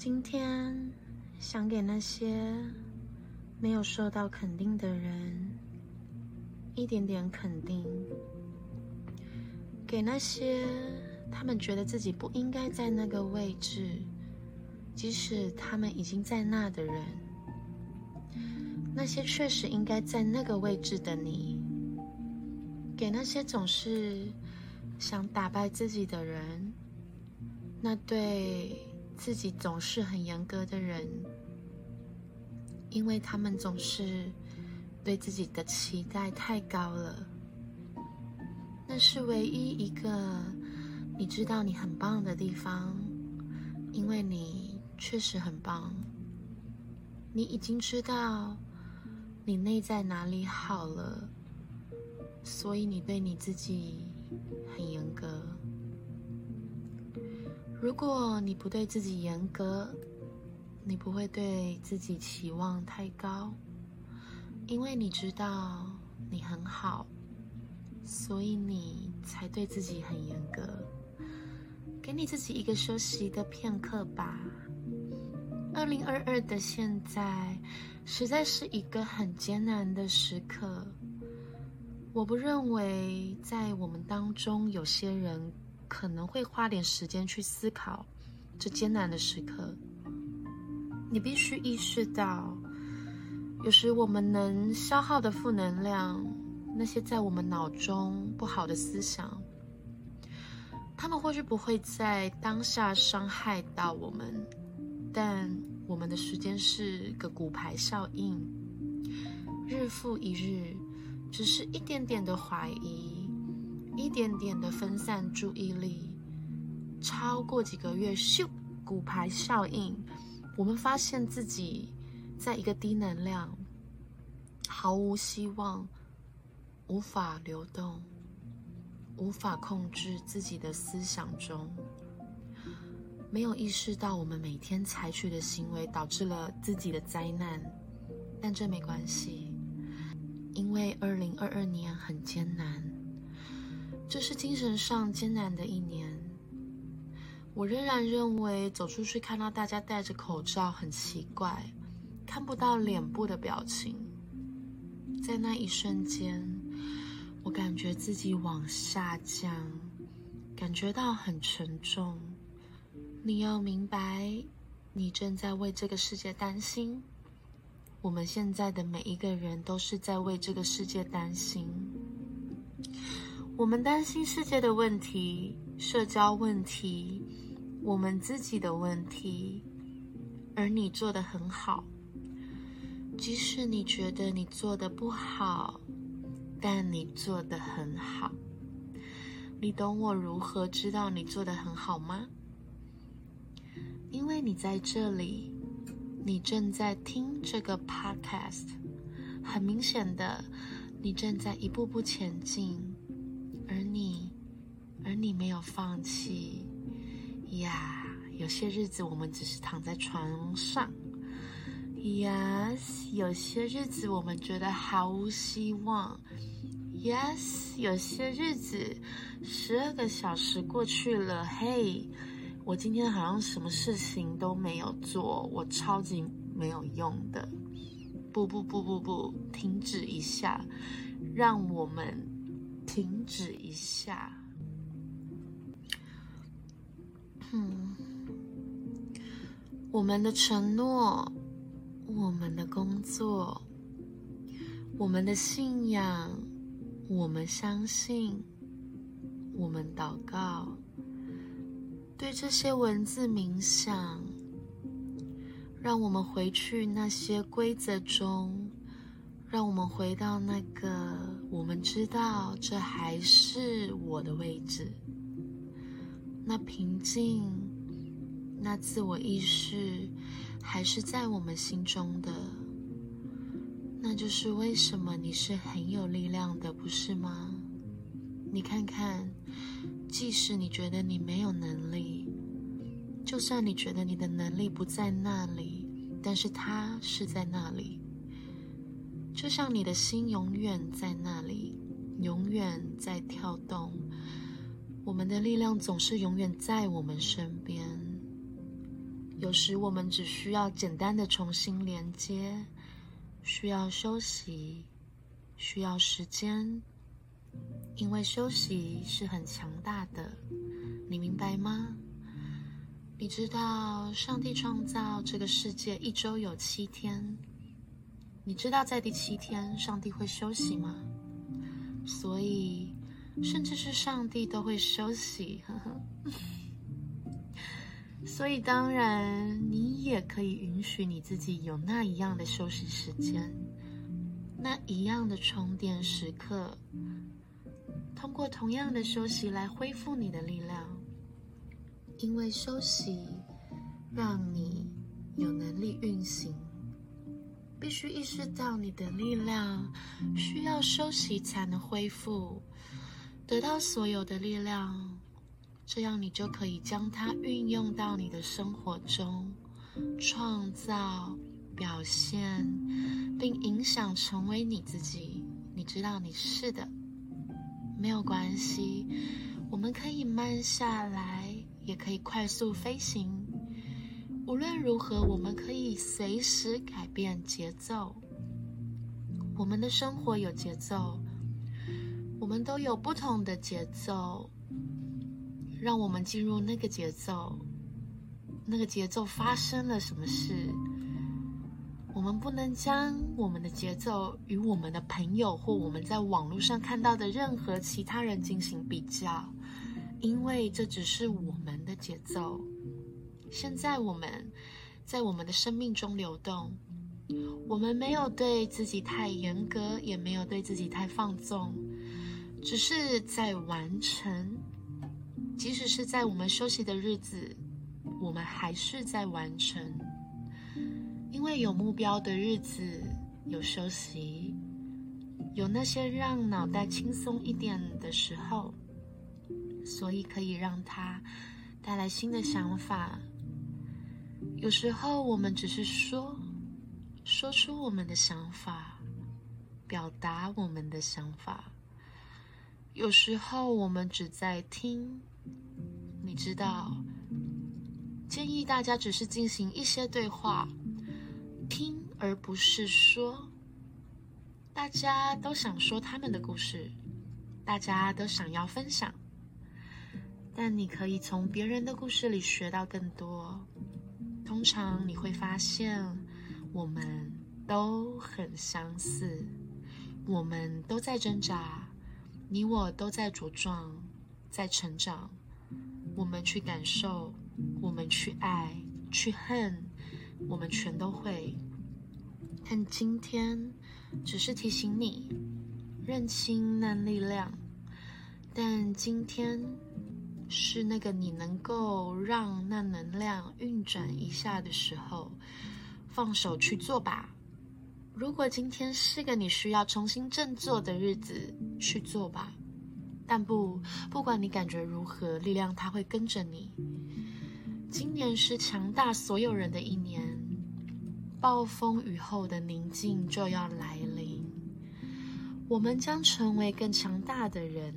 今天想给那些没有受到肯定的人一点点肯定，给那些他们觉得自己不应该在那个位置，即使他们已经在那的人，那些确实应该在那个位置的你，给那些总是想打败自己的人，那对。自己总是很严格的人，因为他们总是对自己的期待太高了。那是唯一一个你知道你很棒的地方，因为你确实很棒。你已经知道你内在哪里好了，所以你对你自己如果你不对自己严格，你不会对自己期望太高，因为你知道你很好，所以你才对自己很严格。给你自己一个休息的片刻吧。二零二二的现在，实在是一个很艰难的时刻。我不认为在我们当中有些人。可能会花点时间去思考这艰难的时刻。你必须意识到，有时我们能消耗的负能量，那些在我们脑中不好的思想，他们或许不会在当下伤害到我们，但我们的时间是个骨牌效应，日复一日，只是一点点的怀疑。一点点的分散注意力，超过几个月，咻，骨牌效应，我们发现自己在一个低能量、毫无希望、无法流动、无法控制自己的思想中，没有意识到我们每天采取的行为导致了自己的灾难，但这没关系，因为二零二二年很艰难。这是精神上艰难的一年，我仍然认为走出去看到大家戴着口罩很奇怪，看不到脸部的表情。在那一瞬间，我感觉自己往下降，感觉到很沉重。你要明白，你正在为这个世界担心。我们现在的每一个人都是在为这个世界担心。我们担心世界的问题、社交问题、我们自己的问题，而你做的很好。即使你觉得你做的不好，但你做的很好。你懂我如何知道你做的很好吗？因为你在这里，你正在听这个 podcast，很明显的，你正在一步步前进。而你，而你没有放弃呀。有些日子我们只是躺在床上，yes。有些日子我们觉得毫无希望，yes。有些日子十二个小时过去了，嘿，我今天好像什么事情都没有做，我超级没有用的。不不不不不，停止一下，让我们。停止一下。嗯，我们的承诺，我们的工作，我们的信仰，我们相信，我们祷告，对这些文字冥想，让我们回去那些规则中。让我们回到那个我们知道这还是我的位置，那平静，那自我意识还是在我们心中的。那就是为什么你是很有力量的，不是吗？你看看，即使你觉得你没有能力，就算你觉得你的能力不在那里，但是它是在那里。就像你的心永远在那里，永远在跳动。我们的力量总是永远在我们身边。有时我们只需要简单的重新连接，需要休息，需要时间，因为休息是很强大的，你明白吗？你知道上帝创造这个世界一周有七天，你知道在第七天上帝会休息吗？所以，甚至是上帝都会休息，呵呵。所以，当然，你也可以允许你自己有那一样的休息时间，那一样的充电时刻，通过同样的休息来恢复你的力量。因为休息让你有能力运行，必须意识到你的力量需要休息才能恢复，得到所有的力量。这样，你就可以将它运用到你的生活中，创造、表现，并影响成为你自己。你知道你是的，没有关系。我们可以慢下来，也可以快速飞行。无论如何，我们可以随时改变节奏。我们的生活有节奏，我们都有不同的节奏。让我们进入那个节奏，那个节奏发生了什么事？我们不能将我们的节奏与我们的朋友或我们在网络上看到的任何其他人进行比较，因为这只是我们的节奏。现在我们在我们的生命中流动，我们没有对自己太严格，也没有对自己太放纵，只是在完成。即使是在我们休息的日子，我们还是在完成。因为有目标的日子，有休息，有那些让脑袋轻松一点的时候，所以可以让它带来新的想法。有时候我们只是说，说出我们的想法，表达我们的想法。有时候我们只在听。你知道，建议大家只是进行一些对话，听而不是说。大家都想说他们的故事，大家都想要分享，但你可以从别人的故事里学到更多。通常你会发现，我们都很相似，我们都在挣扎，你我都在茁壮，在成长。我们去感受，我们去爱，去恨，我们全都会。但今天只是提醒你，认清那力量。但今天是那个你能够让那能量运转一下的时候，放手去做吧。如果今天是个你需要重新振作的日子，去做吧。但不，不管你感觉如何，力量它会跟着你。今年是强大所有人的一年，暴风雨后的宁静就要来临。我们将成为更强大的人，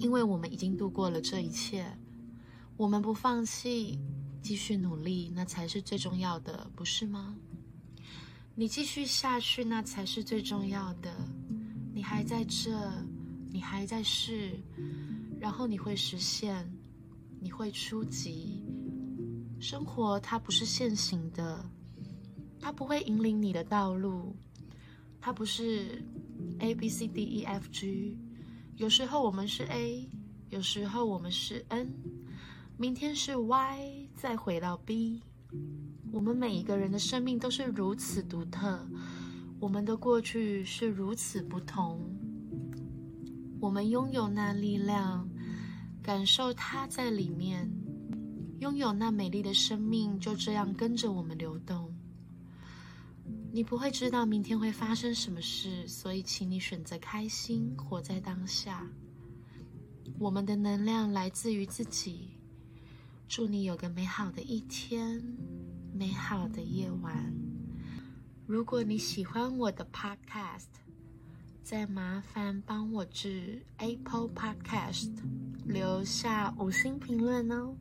因为我们已经度过了这一切。我们不放弃，继续努力，那才是最重要的，不是吗？你继续下去，那才是最重要的。你还在这。你还在试，然后你会实现，你会初级。生活它不是线性的，它不会引领你的道路，它不是 A B C D E F G。有时候我们是 A，有时候我们是 N，明天是 Y，再回到 B。我们每一个人的生命都是如此独特，我们的过去是如此不同。我们拥有那力量，感受它在里面，拥有那美丽的生命，就这样跟着我们流动。你不会知道明天会发生什么事，所以请你选择开心，活在当下。我们的能量来自于自己。祝你有个美好的一天，美好的夜晚。如果你喜欢我的 Podcast。再麻烦帮我至 Apple Podcast 留下五星评论哦。